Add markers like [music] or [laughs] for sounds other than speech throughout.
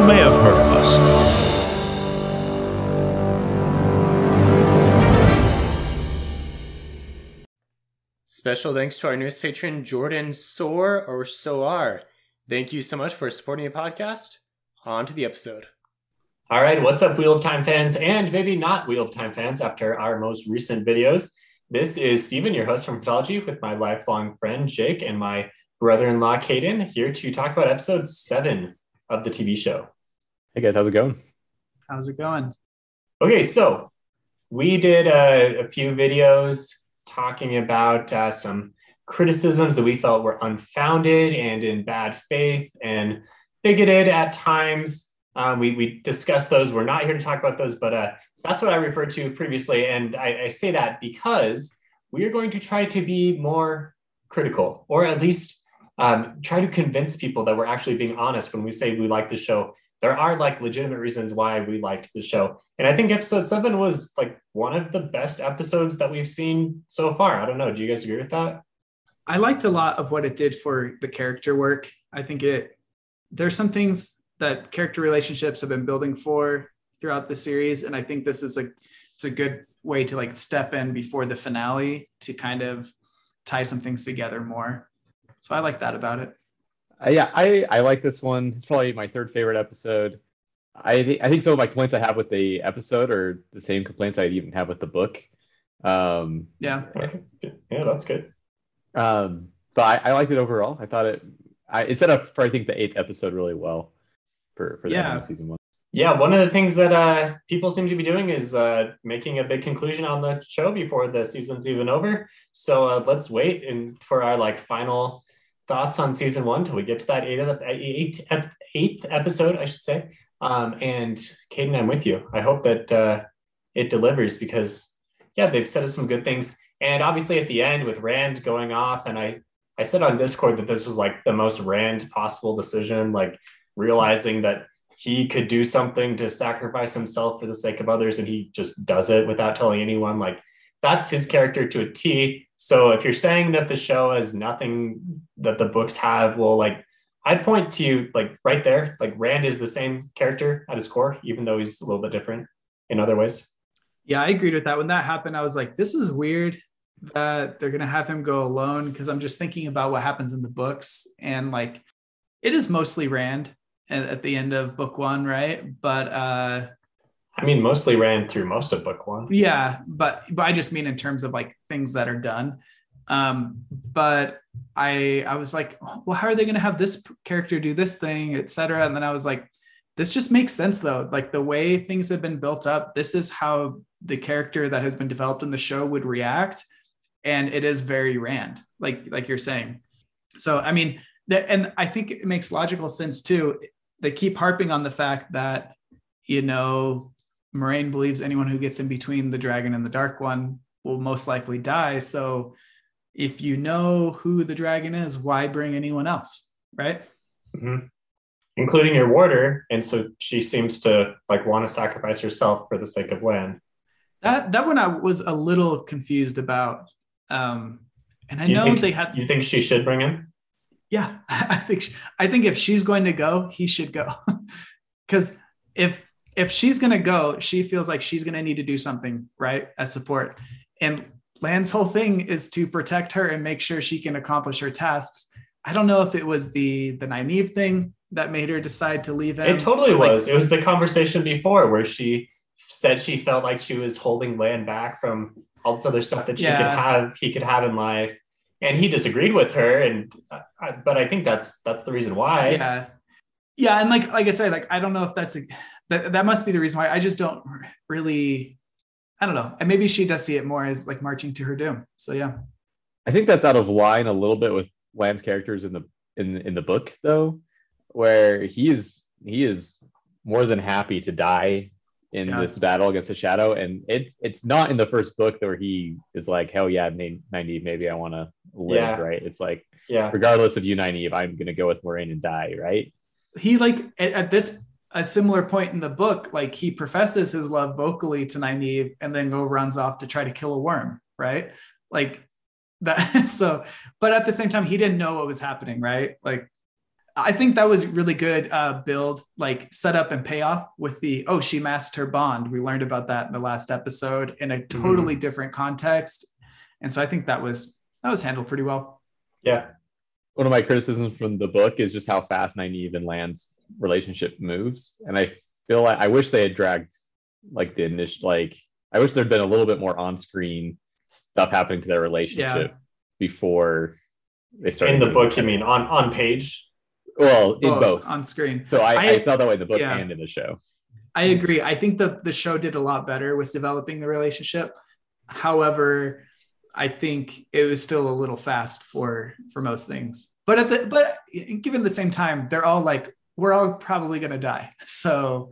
You may have heard of us. Special thanks to our newest patron, Jordan Soar or Soar. Thank you so much for supporting the podcast. On to the episode. All right, what's up, Wheel of Time fans, and maybe not Wheel of Time fans after our most recent videos. This is Stephen, your host from Pathology, with my lifelong friend Jake and my brother in law Caden, here to talk about episode seven of the TV show. Hey guys, how's it going? How's it going? Okay, so we did a, a few videos talking about uh, some criticisms that we felt were unfounded and in bad faith and bigoted at times. Um, we, we discussed those. We're not here to talk about those, but uh, that's what I referred to previously. And I, I say that because we are going to try to be more critical, or at least um, try to convince people that we're actually being honest when we say we like the show. There are like legitimate reasons why we liked the show. And I think episode seven was like one of the best episodes that we've seen so far. I don't know. Do you guys agree with that? I liked a lot of what it did for the character work. I think it there's some things that character relationships have been building for throughout the series, and I think this is a it's a good way to like step in before the finale to kind of tie some things together more. So I like that about it. Uh, yeah, I I like this one. It's probably my third favorite episode. I think I think some of my complaints I have with the episode are the same complaints I even have with the book. Um, Yeah. Okay. Yeah, that's good. um, but I, I liked it overall. I thought it I it set up for I think the eighth episode really well for for the Yeah. of season one. Yeah, one of the things that uh, people seem to be doing is uh, making a big conclusion on the show before the season's even over. So uh, let's wait and for our like final thoughts on season one till we get to that eighth eighth, eighth episode, I should say. Um, and Caden, I'm with you. I hope that uh, it delivers because yeah, they've said some good things. And obviously at the end with Rand going off, and I I said on Discord that this was like the most Rand possible decision, like realizing that he could do something to sacrifice himself for the sake of others and he just does it without telling anyone like that's his character to a T. So if you're saying that the show has nothing that the books have, well, like I'd point to you like right there, like Rand is the same character at his core, even though he's a little bit different in other ways. Yeah, I agreed with that. When that happened, I was like, this is weird that they're to have him go alone because I'm just thinking about what happens in the books. And like, it is mostly Rand at, at the end of book one, right? But uh, I mean, mostly ran through most of book one. yeah, but, but I just mean in terms of like things that are done. Um, but I I was like, well, how are they going to have this character do this thing, etc. And then I was like, this just makes sense though. Like the way things have been built up, this is how the character that has been developed in the show would react, and it is very Rand, like like you're saying. So I mean, that, and I think it makes logical sense too. They keep harping on the fact that you know Moiraine believes anyone who gets in between the dragon and the dark one will most likely die. So if you know who the dragon is, why bring anyone else? Right. Mhm. Including your warder. And so she seems to like want to sacrifice herself for the sake of Lan. That that one I was a little confused about. Um, and I You know think- they had You think she should bring him? yeah, [laughs] I think she- I think if she's going to go, he should go. [laughs] Cuz if if she's going to go, she feels like she's going to need to do something, right? As support. And Lan's whole thing is to protect her and make sure she can accomplish her tasks. I don't know if it was the the naive thing that made her decide to leave him. It totally Like, was. It was the conversation before where she said she felt like she was holding Lan back from all this other stuff that she could have, he could have in life. And he disagreed with her. And, uh, but I think that's, that's the reason why. yeah yeah and like like i said like i don't know if that's a that, that must be the reason why. I just don't really i don't know. And maybe she does see it more as like marching to her doom. So yeah. I think that's out of line a little bit with Lan's characters in the in in the book though, where he is he is more than happy to die in Yeah. this battle against the shadow. And it's it's not in the first book where he is like hell yeah Nynaeve maybe i want to live Yeah. right? It's like Yeah. regardless of you Nynaeve, i'm gonna go with moiraine and die right? He like at, at this a similar point in the book, like he professes his love vocally to Nynaeve and then go runs off to try to kill a worm, right? Like that. [laughs] So, but at the same time, he didn't know what was happening, right? Like, I think that was really good uh, build, like setup and payoff with the oh she masked her bond. We learned about that in the last episode in a totally different context, and so I think that was that was handled pretty well. Yeah. one of my criticisms from the book is just how fast Nynaeve and Lan's relationship moves. And I feel like I wish they had dragged like the initial like I wish there'd been a little bit more on-screen stuff happening to their relationship before they started. In the book, you mean on on page? Well, in both. on screen. so I, I, I- felt that way in the book yeah. and in the show. I agree. I think the the show did a lot better with developing the relationship. However, I think it was still a little fast for for most things. But at the but given the same time, they're all like we're all probably gonna die. [laughs] So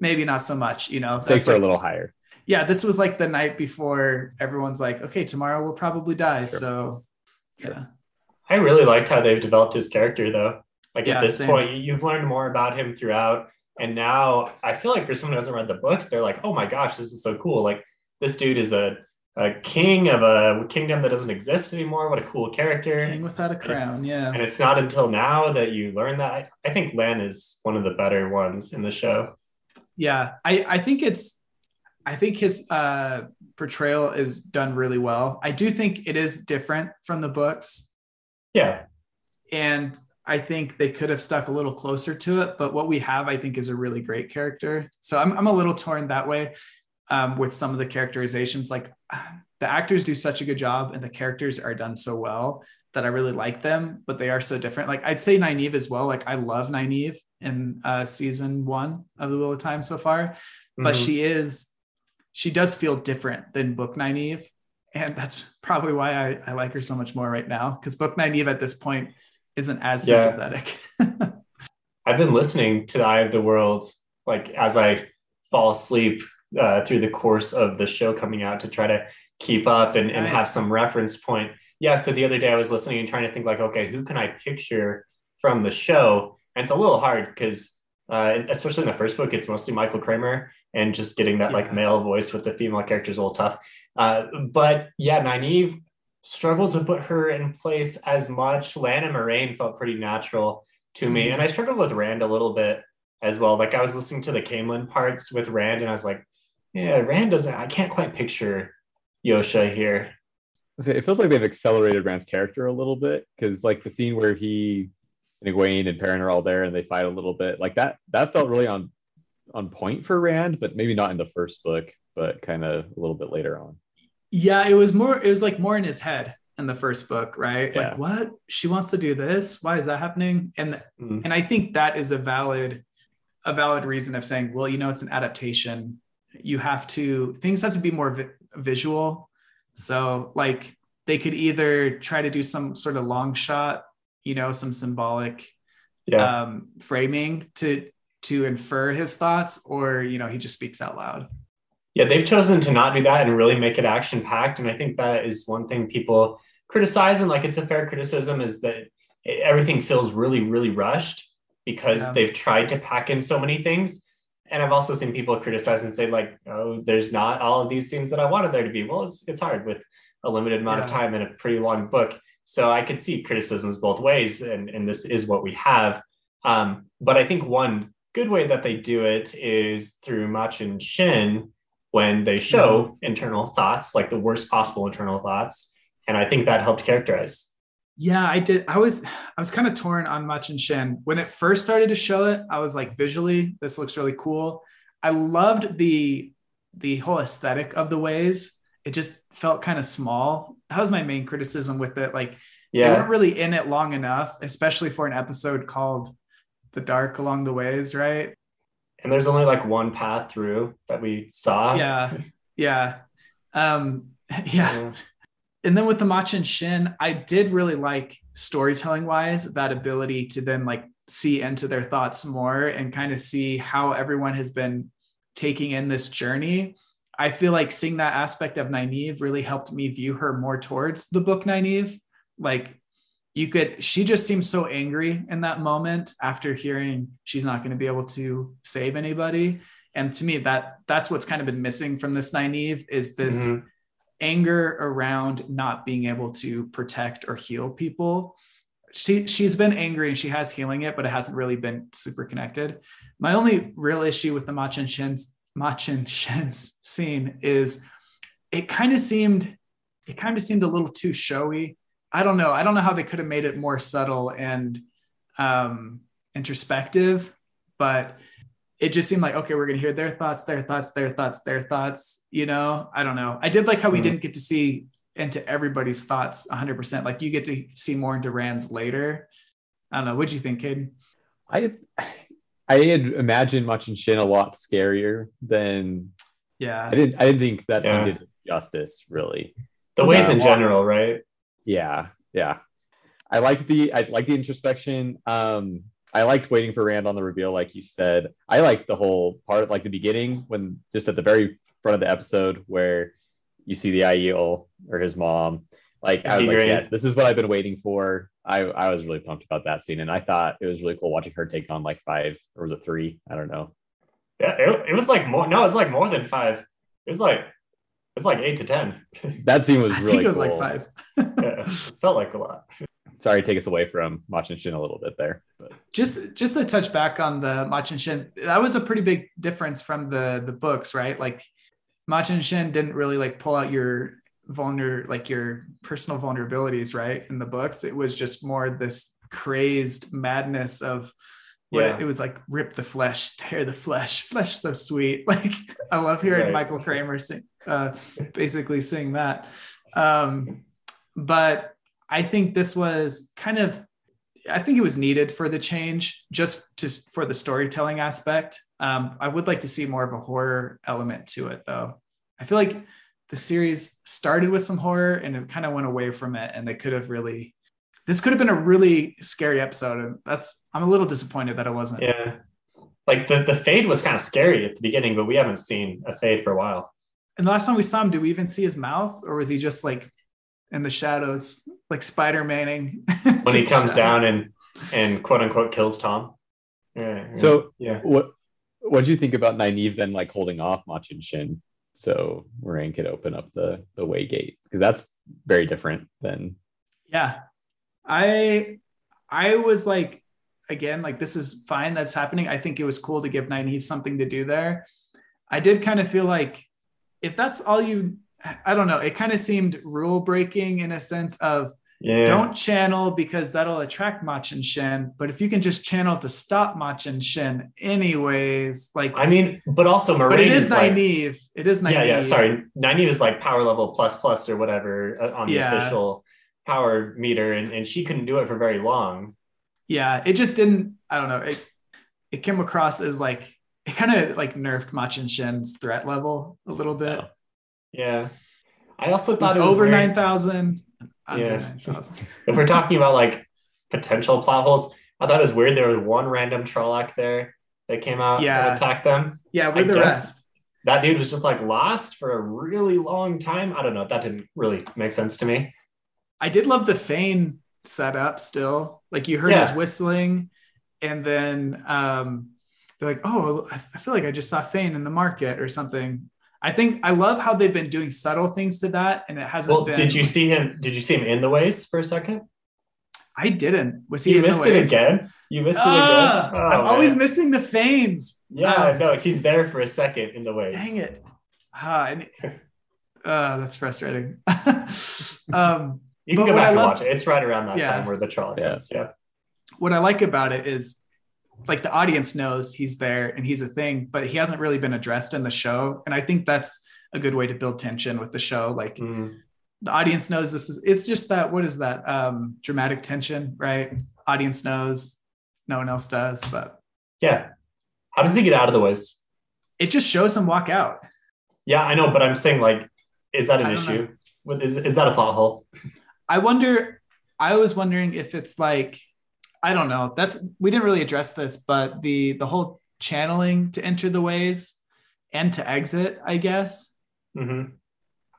maybe not so much, you know. Stakes That's are a little higher. yeah, this was like the night before everyone's like, okay, tomorrow we'll probably die. Sure. So Sure. yeah. I really liked how they've developed his character, though. Like Yeah, at this same. point, you've learned more about him throughout, and now I feel like for someone who hasn't read the books, they're like, "Oh my gosh, this is so cool!" Like this dude is a a king of a kingdom that doesn't exist anymore. What a cool character! King without a crown. Yeah. And it's not until now that you learn that. I, I think Lan is one of the better ones in the show. yeah i i think it's i think his uh portrayal is done really well i do think it is different from the books Yeah, and i think they could have stuck a little closer to it but what we have i think is a really great character so i'm, I'm a little torn that way um, with some of the characterizations like [sighs] the actors do such a good job and the characters are done so well that i really like them but they are so different like i'd say Nynaeve as well like i love Nynaeve in uh, season one of the wheel of time so far but Mhm. she is she does feel different than book Nynaeve and that's probably why I, I like her so much more right now because book Nynaeve at this point isn't as Yeah. sympathetic [laughs] I've been listening to the Eye of the World like as I fall asleep uh, through the course of the show coming out to try to keep up and, and have some reference point. Yeah, so the other day I was listening and trying to think like, okay, who can I picture from the show? And it's a little hard because uh, especially in the first book, it's mostly Michael Kramer and just getting that like male voice with the female character is a little tough. Uh, but yeah, Nynaeve struggled to put her in place as much. Lana Moiraine felt pretty natural to me. Mhm. And I struggled with Rand a little bit as well. Like I was listening to the Caemlyn parts with Rand and I was like, yeah, Rand doesn't, I can't quite picture Josha here. It feels like they've accelerated Rand's character a little bit because, like, the scene where he and Egwene and Perrin are all there and they fight a little bit, like that. That felt really on on point for Rand, but maybe not in the first book, but kind of a little bit later on. yeah it was more it was like more in his head in the first book right Yeah. like what she wants to do this why is that happening and Mhm. and i think that is a valid a valid reason of saying well you know it's an adaptation you have to things have to be more vi- visual so like they could either try to do some sort of long shot you know some symbolic Yeah. um framing to to infer his thoughts or you know he just speaks out loud Yeah, they've chosen to not do that and really make it action packed. And I think that is one thing people criticize, and like it's a fair criticism, is that everything feels really, really rushed because Yeah. they've tried to pack in so many things. And I've also seen people criticize and say, like, oh, there's not all of these scenes that I wanted there to be. Well, it's it's hard with a limited amount of time and a pretty long book. So I could see criticisms both ways, and, and this is what we have. Um, but I think one good way that they do it is through Machin Shin when they show internal thoughts, like the worst possible internal thoughts. And I think that helped characterize. Yeah, I did. I was I was kind of torn on Machin Shin. When it first started to show it, I was like, visually, this looks really cool. I loved the the whole aesthetic of the ways. It just felt kind of small. That was my main criticism with it. Like they weren't really in it long enough, especially for an episode called The Dark Along the Ways, right? And there's only like one path through that we saw. Yeah. Yeah. Um [laughs] yeah. Yeah. And then with the Machin Shin, I did really like storytelling wise that ability to then like see into their thoughts more and kind of see how everyone has been taking in this journey. I feel like seeing that aspect of Nynaeve really helped me view her more towards the book Nynaeve. Like you could, she just seems so angry in that moment after hearing she's not going to be able to save anybody. And to me, that that's what's kind of been missing from this Nynaeve is this Mhm. Anger around not being able to protect or heal people. She she's been angry and she has healing it, but it hasn't really been super connected. My only real issue with the Machin Shin's Machin Shin's scene is it kind of seemed it kind of seemed a little too showy. I don't know. I don't know how they could have made it more subtle and um introspective, but it just seemed like okay we're going to hear their thoughts their thoughts their thoughts their thoughts you know i don't know i did like how we Mhm. didn't get to see into everybody's thoughts 100% like you get to see more into rand's later i don't know what'd you think kid I I had imagined Machin Shin a lot scarier than yeah I didn't I didn't think that Yeah. did justice really. The Well, ways that- in general, right? Yeah, yeah. I liked the I liked the introspection. Um, I liked waiting for Rand on the reveal, like you said. I liked the whole part, like the beginning, when just at the very front of the episode where you see the Aiel or his mom. Like I was like, yes, this is what I've been waiting for. I I was really pumped about that scene, and I thought it was really cool watching her take on like five or was it three? I don't know. Yeah, it, it was like more. No, it was like more than five. It was like it was like eight to ten. That scene was really. i think it was cool. like five [laughs] yeah, felt like a lot. Sorry, to take us away from Machin Shin a little bit there, but just just to touch back on the Machin Shin, that was a pretty big difference from the the books, right? Like Machin Shin didn't really like pull out your vulner like your personal vulnerabilities, right? In the books, it was just more this crazed madness of what Yeah. it, it was like rip the flesh, tear the flesh, flesh so sweet. [laughs] Like I love hearing Right. Michael Kramer sing uh basically sing that. Um but I think this was kind of I think it was needed for the change, just just for the storytelling aspect. Um, I would like to see more of a horror element to it, though. I feel like the series started with some horror and it kind of went away from it, and they could have really. This could have been a really scary episode, and that's I'm a little disappointed that it wasn't. Yeah, like the the fade was kind of scary at the beginning, but we haven't seen a fade for a while. And the last time we saw him, did we even see his mouth, or was he just like in the shadows, like Spider Manning? [laughs] When he comes down and and quote unquote kills Tom. Yeah. yeah, so yeah, what what do you think about Nynaeve then like holding off Machin Shin so Moiraine could open up the the way gate because that's very different than Yeah. I I was like again like this is fine that's happening. I think it was cool to give Nynaeve something to do there. I did kind of feel like if that's all you I don't know, it kind of seemed rule breaking in a sense of yeah. don't channel because that'll attract Machin Shin, but if you can just channel to stop Machin Shin anyways, like I mean, but also Moiraine but it is like- Nynaeve. It is Nynaeve. Yeah, yeah. Sorry, Nynaeve is like power level plus plus or whatever uh, on the Yeah. official power meter, and, and she couldn't do it for very long. yeah it just didn't i don't know it it came across as like it kind of like nerfed machin shin's threat level a little bit Oh. Yeah, I also it thought was it was over 9000 Yeah. 9000 [laughs] If we're talking about like potential plot holes, I thought it was weird. There was one random Trolloc there that came out Yeah. and attacked them. yeah where the rest That dude was just like lost for a really long time. I don't know. That didn't really make sense to me. i did love the Fain setup still like you heard Yeah. his whistling and then um they're like oh I feel like i just saw feign in the market or something i think i love how they've been doing subtle things to that and it hasn't Well, been did you see him? Did you see him in the ways for a second? i didn't was he You in the missed it again. You missed Ah, it again. Oh, i'm always missing the Fains Yeah, Ah. no, he's there for a second in the ways. Dang it. Ah, I uh, [laughs] that's frustrating. [laughs] um, You can But go what back I and love- watch it. It's right around that Yeah. time where the Trolloc Yeah. comes. Yeah. what I like about it is like the audience knows he's there and he's a thing, but he hasn't really been addressed in the show. And I think that's a good way to build tension with the show. Like Mm. the audience knows this is it's just that what is that? Um, dramatic tension, right? Audience knows, no one else does, but Yeah. How does he get out of the ways? it just shows him walk out. Yeah, I know, but I'm saying like, is that an issue? know. Is is that a plot hole? I wonder. I was wondering if it's like, I don't know. That's we didn't really address this, but the the whole channeling to enter the ways and to exit, I guess. hmm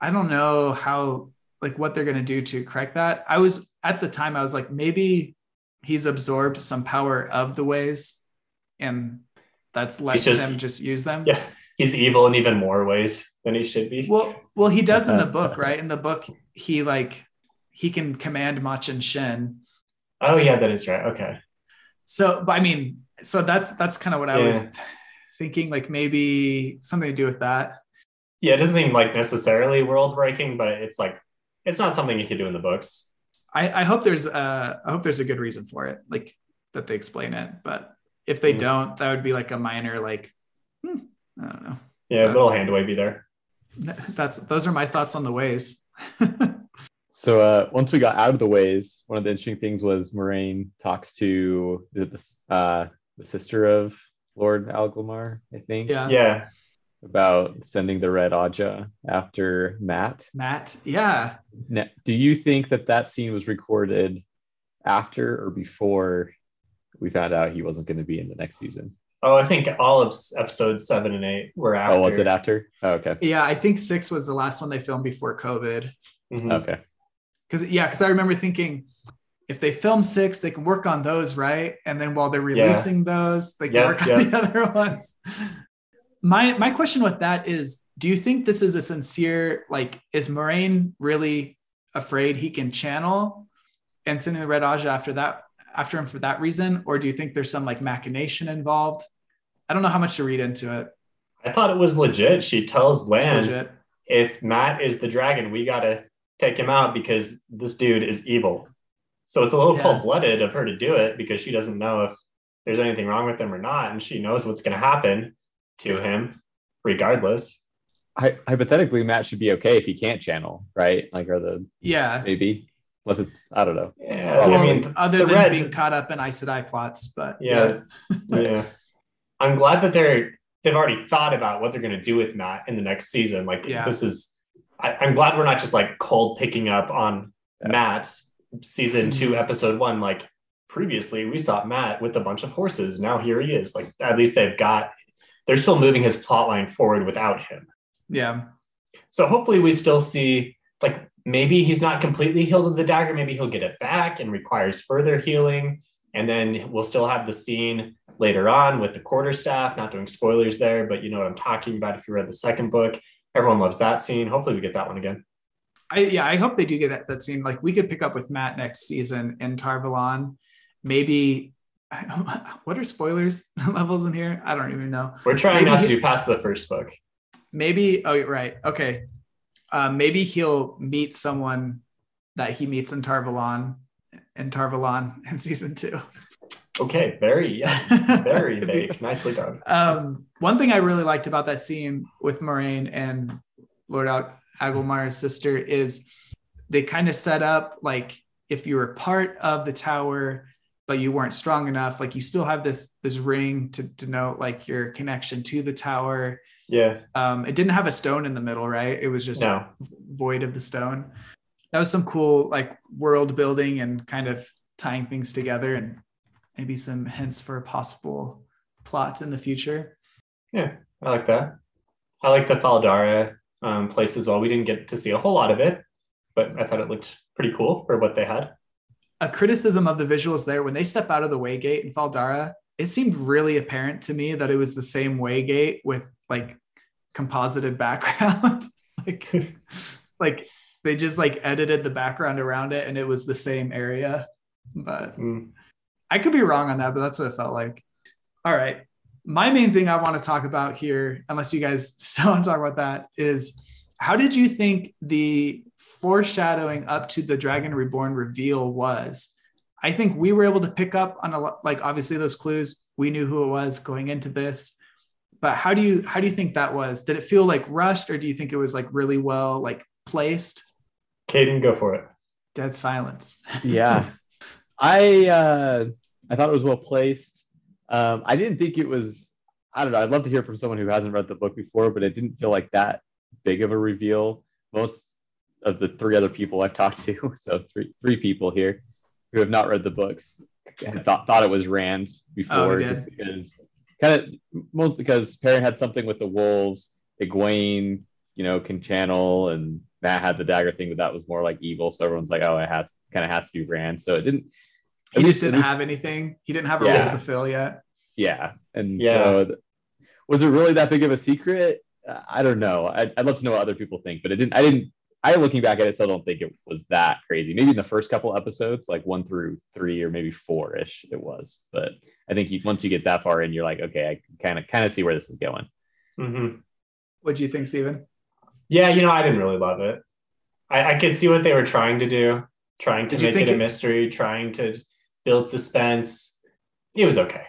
I don't know how like what they're gonna do to correct that. I was at the time I was like maybe he's absorbed some power of the ways, and that's just- him just use them. Yeah, he's evil in even more ways than he should be. Well, well, he does in the book, right? In the book, he like he can command Machin Shin. Oh yeah, that is right. Okay. So, but I mean, so that's that's kind of what I Yeah. was thinking. Like maybe something to do with that. Yeah, it doesn't seem like necessarily world breaking, but it's like it's not something you could do in the books. I, I hope there's uh I hope there's a good reason for it, like that they explain it. But if they Mm. don't, that would be like a minor like hmm, I don't know. Yeah, Uh, little hand wavy there. [laughs] That's those are my thoughts on the ways. [laughs] So uh, once we got out of the ways, one of the interesting things was Moiraine talks to is it the, uh, the sister of Lord Agelmar, I think, yeah. Yeah, about sending the Red Ajah after Matt. Matt. Yeah. Now, do you think that that scene was recorded after or before we found out he wasn't going to be in the next season? Oh, I think all of s- episodes seven and eight were after. Oh, was it after? Oh, okay. Yeah. I think six was the last one they filmed before COVID. Mhm. Okay. Cause yeah, because I remember thinking if they film six, they can work on those, right? And then while they're releasing those, they can Yep, work on yep. [laughs] the other ones. My my question with that is, do you think this is a sincere like is Moiraine really afraid he can channel and sending the red Ajah after that after him for that reason? Or do you think there's some like machination involved? I don't know how much to read into it. I thought it was legit. She tells Lan, if Matt is the dragon, we gotta take him out because this dude is evil. So it's a little Yeah. cold blooded of her to do it because she doesn't know if there's anything wrong with him or not, and she knows what's gonna happen to him regardless. Hy- hypothetically, Matt should be okay if he can't channel, right? Like, are the Yeah. maybe unless it's I don't know. Yeah, Well, I mean, other than Reds- being caught up in Aes Sedai plots, but yeah, yeah. I'm glad that they're they've already thought about what they're gonna do with Matt in the next season. Like Yeah. this is, I, I'm glad we're not just like cold picking up on Yeah. Matt season Mm-hmm. two, episode one. Like previously, we saw Matt with a bunch of horses. Now here he is. Like at least they've got. They're still moving his plot line forward without him. yeah. So hopefully we still see like maybe he's not completely healed of the dagger. Maybe he'll get it back and requires further healing. And then we'll still have the scene later on with the quarterstaff. Not doing spoilers there, but you know what I'm talking about if you read the second book. Everyone loves that scene. Hopefully we get that one again. I yeah, I hope they do get that, that scene. Like we could pick up with Matt next season in Tar Valon. Maybe [laughs] what are spoilers [laughs] levels in here? I don't even know. We're trying Maybe not to do past the first book. Maybe oh right, okay. Uh, maybe he'll meet someone that he meets in Tar Valon in Tar Valon [laughs] in season two. Okay, very yeah, very [laughs] vague. Nicely done. um, one thing I really liked about that scene with Moiraine and Lord Agelmar's sister is they kind of set up like if you were part of the tower but you weren't strong enough, like you still have this this ring to denote like your connection to the tower. Yeah. Um, it didn't have a stone in the middle, right? It was just No. void of the stone. That was some cool like world building and kind of tying things together and maybe some hints for possible plots in the future. Yeah, I like that. I like the Fal Dara um, place as well. We didn't get to see a whole lot of it, but I thought it looked pretty cool for what they had. A criticism of the visuals there when they step out of the Waygate in Fal Dara, it seemed really apparent to me that it was the same Waygate with like composited [laughs] background. like [laughs] like they just like edited the background around it and it was the same area. But Mm. I could be wrong on that, but that's what it felt like. All right. My main thing I want to talk about here, unless you guys [laughs] still want to talk about that, is how did you think the foreshadowing up to the Dragon Reborn reveal was? I think we were able to pick up on a lot, like obviously those clues. We knew who it was going into this, but how do you how do you think that was? Did it feel like rushed, or do you think it was like really well like placed? Caden, go for it. Dead silence. [laughs] yeah i uh i thought it was well placed um i didn't think it was i don't know i'd love to hear from someone who hasn't read the book before but it didn't feel like that big of a reveal most of the three other people I've talked to, [laughs] so three three people here who have not read the books, thought thought it was Rand before, they just because kind of most because Perrin had something with the wolves, Egwene, you know, can channel, and Matt had the dagger thing, but that was more like evil. So everyone's like, oh, it has kind of has to be Rand. So it didn't. He just didn't have anything. He didn't have a Yeah. role to fill yet. Yeah, and Yeah. so th- was it really that big of a secret? Uh, I don't know. I'd, I'd love to know what other people think, but it didn't. I didn't. I looking back at it, still don't think it was that crazy. Maybe in the first couple episodes, like one through three or maybe four ish, it was. But I think you, once you get that far in, you're like, okay, I kind of kind of see where this is going. hmm What do you think, Steven? Yeah, you know, I didn't really love it. I, I could see what they were trying to do, trying to Did make it a it- mystery, trying to build suspense. It was okay.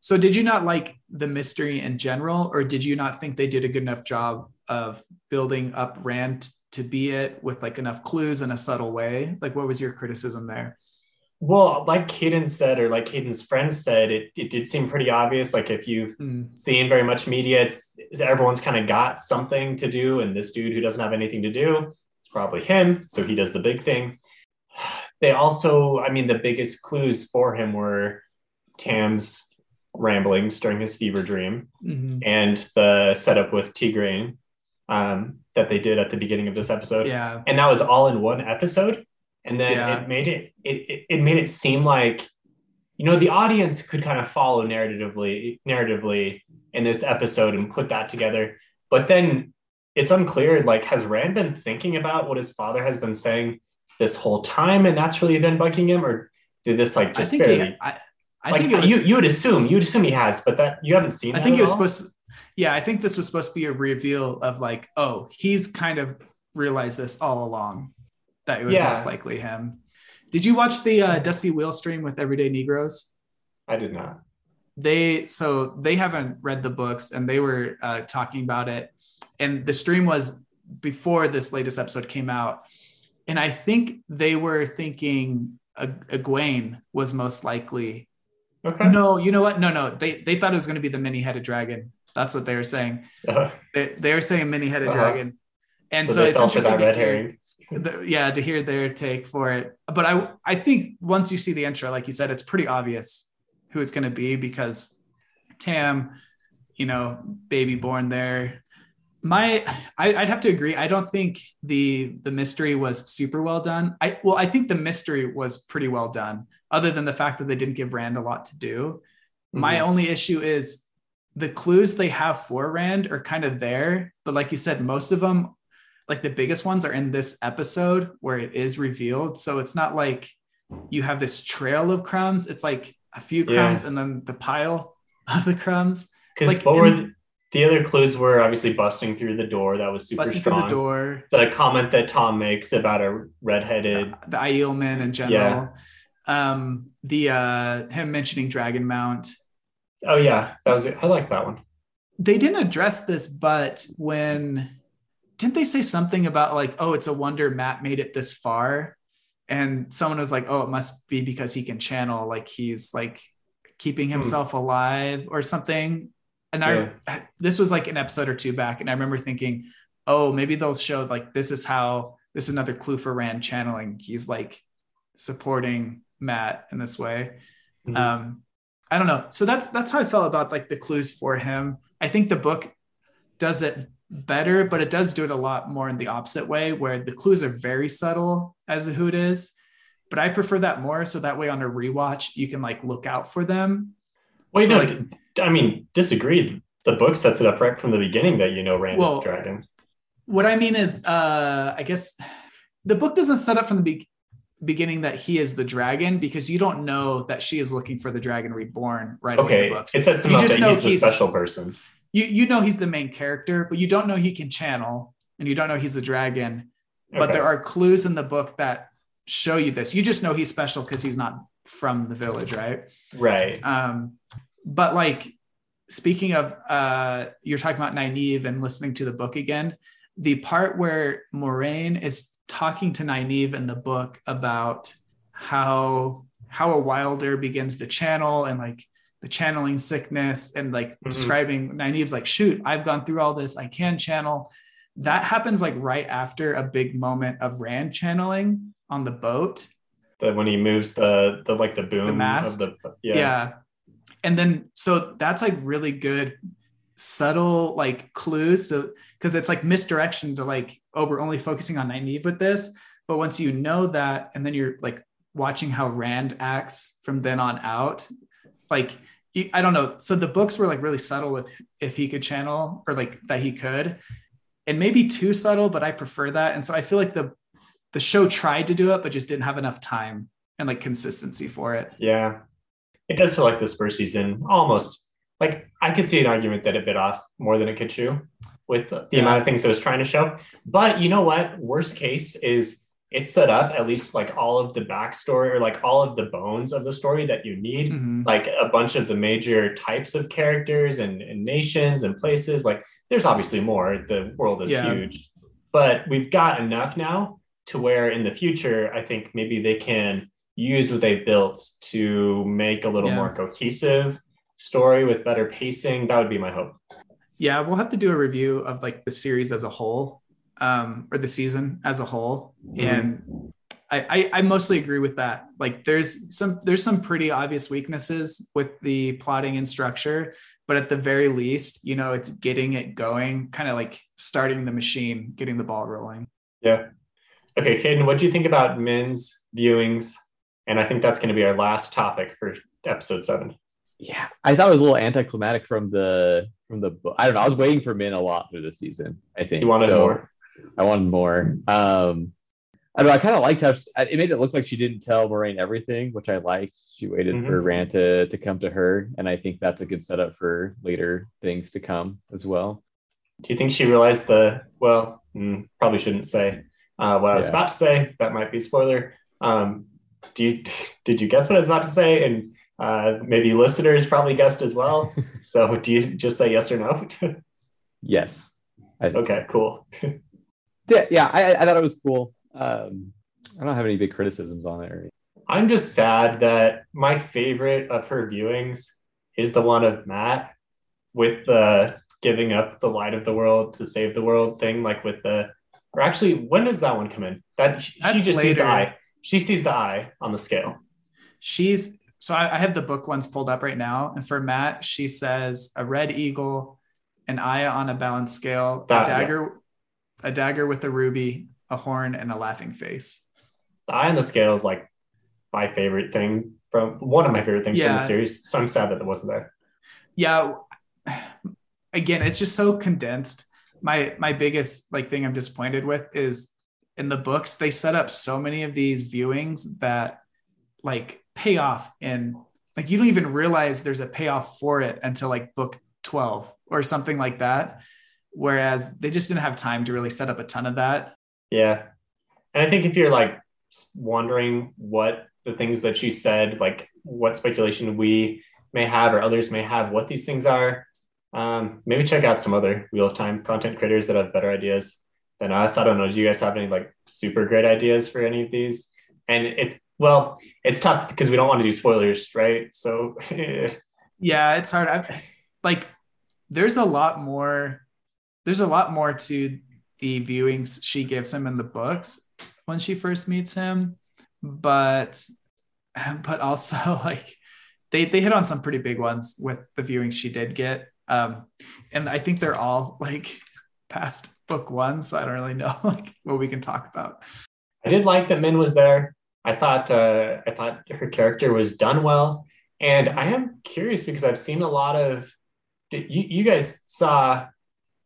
So did you not like the mystery in general, or did you not think they did a good enough job of building up Rand to be it with like enough clues in a subtle way? Like what was your criticism there? Well, like Caden said, or like Caden's friends said, it, it did seem pretty obvious. Like if you've Mm, seen very much media, it's, it's everyone's kind of got something to do, and this dude who doesn't have anything to do, it's probably him. So he does the big thing. They also, I mean, the biggest clues for him were Tam's ramblings during his fever dream mhm. and the setup with Tigraine um, that they did at the beginning of this episode. Yeah. And that was all in one episode. And then Yeah. it made it, it it it made it seem like, you know, the audience could kind of follow narratively, narratively in this episode and put that together. But then it's unclear, like, has Rand been thinking about what his father has been saying this whole time, and that's really been bugging him, or did this like I just think barely? he, I, I like think was you you would assume you would assume he has, but that you haven't seen. I think it was all? supposed to, yeah, I think this was supposed to be a reveal of like, oh, he's kind of realized this all along that it was Yeah. most likely him. Did you watch the uh, Dusty Wheel stream with Everyday Negroes? I did not. They so they haven't read the books and they were uh, talking about it, and the stream was before this latest episode came out, and I think they were thinking Eg- Egwene was most likely Okay. no, you know what? No, no. They they thought it was going to be the mini-headed dragon. That's what they were saying. Uh, They, they were saying mini-headed Uh-huh. dragon. And so, so, it's interesting to hear, the- yeah, to hear their take for it. But I I think once you see the intro, like you said, it's pretty obvious who it's going to be because Tam, you know, baby born there. My, I, I'd have to agree. I don't think the the mystery was super well done. I well, I think the mystery was pretty well done, other than the fact that they didn't give Rand a lot to do. My Mhm. only issue is the clues they have for Rand are kind of there, but like you said, most of them, like the biggest ones, are in this episode where it is revealed. So it's not like you have this trail of crumbs. It's like a few Yeah. crumbs and then the pile [laughs] of the crumbs. Because Like, were in- the, the other clues were obviously busting through the door. That was super Busting through the door, The comment that Tom makes about a redheaded. the Aielman in general. Yeah. Um, the uh him mentioning Dragon Mount. Oh yeah, that was. it. I like that one. they didn't address this, but when didn't they say something about like, oh, it's a wonder Matt made it this far? And someone was like, oh, it must be because he can channel, like he's like keeping himself alive or something. And I, this was like an episode or two back, and I remember thinking, oh, maybe they'll show like this is how this is another clue for Rand channeling. He's like supporting Matt in this way. Mhm. Um, I don't know. So that's that's how I felt about like the clues for him. I think the book does it better, but it does do it a lot more in the opposite way, where the clues are very subtle as to who it is. But I prefer that more, so that way on a rewatch you can like look out for them. Wait, So, no, like- I mean, disagree. The book sets it up right from the beginning that you know Rand Well, is the dragon. What I mean is, uh, I guess the book doesn't set up from the be- beginning that he is the dragon because you don't know that she is looking for the dragon reborn right away Okay, the books. it sets him You up just that know he's the he's- special person. you you know he's the main character, but you don't know he can channel, and you don't know he's a dragon. But there are clues in the book that show you this. You just know he's special because he's not from the village, right? right. Um, but like speaking of, uh, you're talking about Nynaeve and listening to the book again. The part where Moiraine is talking to Nynaeve in the book about how how a wilder begins to channel and like the channeling sickness and like Mhm. describing Nynaeve's like, shoot, I've gone through all this. I can channel. that happens like right after a big moment of Rand channeling on the boat. That when he moves the the like the boom The mast? of the Yeah. yeah. And then so that's like really good subtle like clues. So because it's like misdirection to like oh we're only focusing on Nynaeve with this. But once you know that and then you're like watching how Rand acts from then on out like I don't know. So the books were like really subtle with if he could channel or like that he could. And maybe too subtle but I prefer that. And so I feel like the the show tried to do it but just didn't have enough time and like consistency for it. Yeah. It does feel like the first season almost like I could see an argument that it bit off more than it could chew with the Yeah. amount of things it was trying to show. But you know what? Worst case is it's set up at least like all of the backstory or like all of the bones of the story that you need. Mhm. Like a bunch of the major types of characters and, and nations and places. Like there's obviously more. The world is Yeah. huge. But we've got enough now to where in the future, I think maybe they can use what they've built to make a little Yeah. more cohesive story with better pacing. That would be my hope. Yeah, we'll have to do a review of like the series as a whole, um, or the season as a whole. Mhm. And I, I I mostly agree with that. Like there's some there's some pretty obvious weaknesses with the plotting and structure, but at the very least, you know, it's getting it going, kind of like starting the machine, getting the ball rolling. Yeah. Okay, Caden, what do you think about Min's viewings? And I think that's going to be our last topic for episode seven. Yeah, I thought it was a little anticlimactic from the from the book. I don't know. I was waiting for Min a lot through the season. I think You wanted So, more? I wanted more. Um, I don't know. I kind of liked how it made it look like she didn't tell Moiraine everything, which I liked. She waited for Mhm. Rand to to come to her, and I think that's a good setup for later things to come as well. Do you think she realized the, well, mm, probably shouldn't say uh, what I was Yeah. about to say. That might be a spoiler. Um, do you, did you guess what I was about to say? And uh, maybe listeners probably guessed as well. [laughs] so do you just say yes or no? [laughs] Yes. I okay, cool. [laughs] yeah, yeah I, I thought it was cool. Um, I don't have any big criticisms on it. Or I'm just sad that my favorite of her viewings is the one of Matt with the giving up the light of the world to save the world thing, like with the, or actually, when does that one come in? That she That's just sees the eye. She sees the eye on the scale. She's so I, I have the book ones pulled up right now, and for Matt, she says a red eagle, an eye on a balanced scale, That- a dagger, a dagger with a ruby, a horn, and a laughing face. The eye on the scale is like my favorite thing from one of my favorite things from the series. So I'm sad that it wasn't there. Yeah, again, it's just so condensed. My my biggest like thing I'm disappointed with is in the books they set up so many of these viewings that like pay off in like you don't even realize there's a payoff for it until like book 12 or something like that. Whereas they just didn't have time to really set up a ton of that. Yeah. And I think if you're like wondering what the things that she said, like what speculation we may have or others may have, what these things are, um, maybe check out some other Wheel of Time content creators that have better ideas than us. I don't know. Do you guys have any like super great ideas for any of these? And it's, well, it's tough because we don't want to do spoilers, right? So, [laughs] yeah it's hard I, like there's a lot more there's a lot more to the viewings she gives him in the books when she first meets him but [laughs] but also [laughs] like they they hit on some pretty big ones with the viewings she did get um and i think they're all like past book one so i don't really know [laughs] like what we can talk about I did like that Min was there. I thought uh, I thought her character was done well, and I am curious because I've seen a lot of you. You guys saw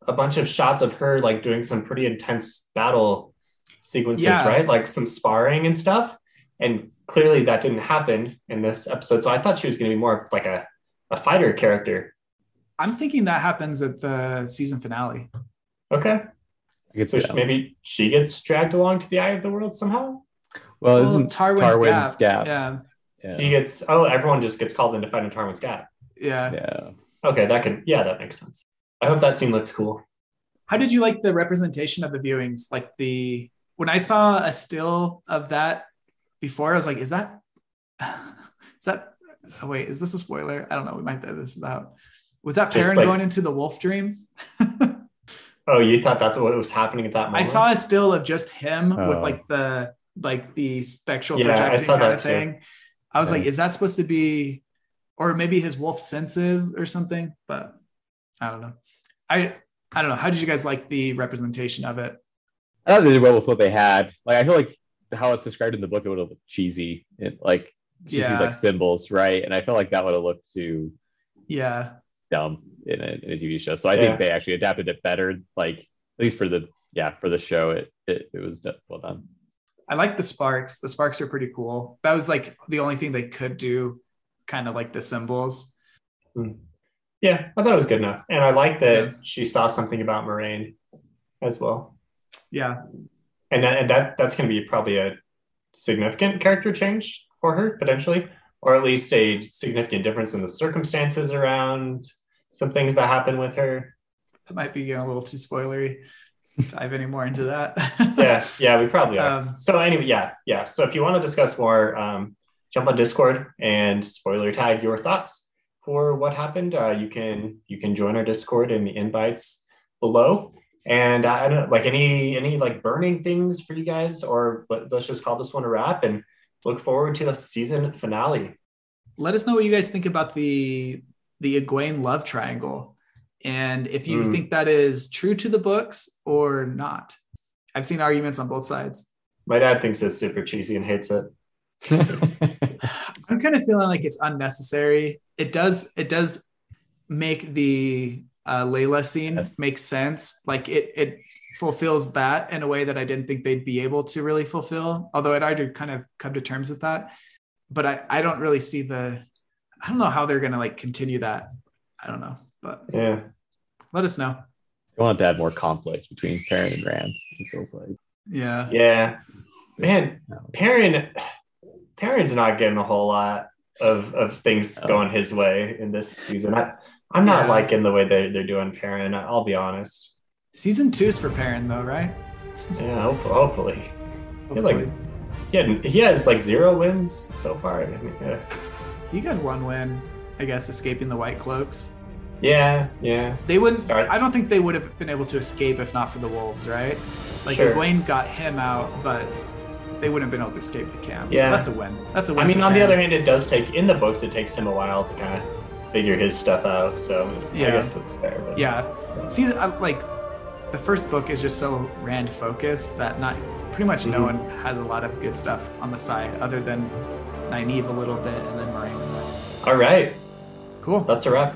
a bunch of shots of her like doing some pretty intense battle sequences, Yeah. right? Like some sparring and stuff. And clearly that didn't happen in this episode. So I thought she was going to be more of like a a fighter character. i'm thinking that happens at the season finale Okay, I so she- maybe she gets dragged along to the eye of the world somehow. well, Well, isn't Tarwin's Tarwin's Gap. Gap? yeah Yeah. He gets oh, everyone just gets called in to fight in Tarwin's Gap. yeah yeah. Okay, that could yeah, that makes sense. I hope that scene looks cool. How did you like the representation of the viewings? Like the when I saw a still of that before, I was like, is that [laughs] is that oh wait, is this a spoiler? I don't know. We might edit this out. Was that Perrin like- going into the wolf dream? [laughs] Oh, you thought that's what was happening at that moment? I saw a still of just him with Oh. like the like the spectral Yeah, I projecting saw kind that of too. thing. I was like, is that supposed to be, or maybe his wolf senses or something? But I don't know. I I don't know. How did you guys like the representation of it? I thought they did well with what they had. Like I feel like how it's described in the book, it would have looked cheesy. It like just Yeah. these like symbols, right? And I feel like that would have looked too Yeah, dumb in a, in a TV show. So I Yeah. think they actually adapted it better. Like at least for the yeah for the show, it it, it was well done. I like the sparks. The sparks are pretty cool. That was like the only thing they could do, kind of like the symbols. Hmm. Yeah, I thought it was good enough, and I like that Yeah. she saw something about Moiraine as well, Yeah, and that, and that that's going to be probably a significant character change for her potentially, or at least a significant difference in the circumstances around some things that happen with her. that might be getting a little too spoilery. Dive any more into that? [laughs] Yeah, yeah, we probably are. Um, so anyway, yeah, yeah. So if you want to discuss more, um, jump on Discord and spoiler tag your thoughts for what happened. Uh, you can you can join our Discord in the invites below. And I don't know, like any any like burning things for you guys, or let, let's just call this one a wrap and look forward to the season finale. let us know what you guys think about the the Egwene love triangle and if you Mm. think that is true to the books or not. I've seen arguments on both sides. My dad thinks it's super cheesy and hates it. [laughs] I'm kind of feeling like it's unnecessary. It does it does make the uh, Laila scene Yes. make sense. Like it it fulfills that in a way that I didn't think they'd be able to really fulfill. Although I'd already kind of come to terms with that. But I I don't really see the I don't know how they're gonna like continue that. I don't know. But Yeah, let us know. I want to add more conflict between Perrin and Rand. It feels like Yeah. yeah, man. No. Perrin, Perrin's not getting a whole lot of, of things Oh. going his way in this season. I, I'm not Yeah. liking the way they, they're doing Perrin. I'll be honest. Season two is for Perrin though, right? Yeah, hope, hopefully. Yeah, like- Hopefully. He, had, he has like zero wins so far. Yeah. he got one win, I guess, escaping the White Cloaks. yeah, yeah. They wouldn't. Start- I don't think they would have been able to escape if not for the wolves, right? Like Sure. Egwene got him out, but they wouldn't have been able to escape the camp. Yeah. So that's a win. That's a win. I mean, on the other hand, it does take, in the books, it takes him a while to kind of figure his stuff out. So yeah. I guess it's fair. But yeah. See, I, like the first book is just so Rand focused that not pretty much no Mhm. one has a lot of good stuff on the side other than Nynaeve a little bit and then Moiraine. All right. Cool. That's a wrap.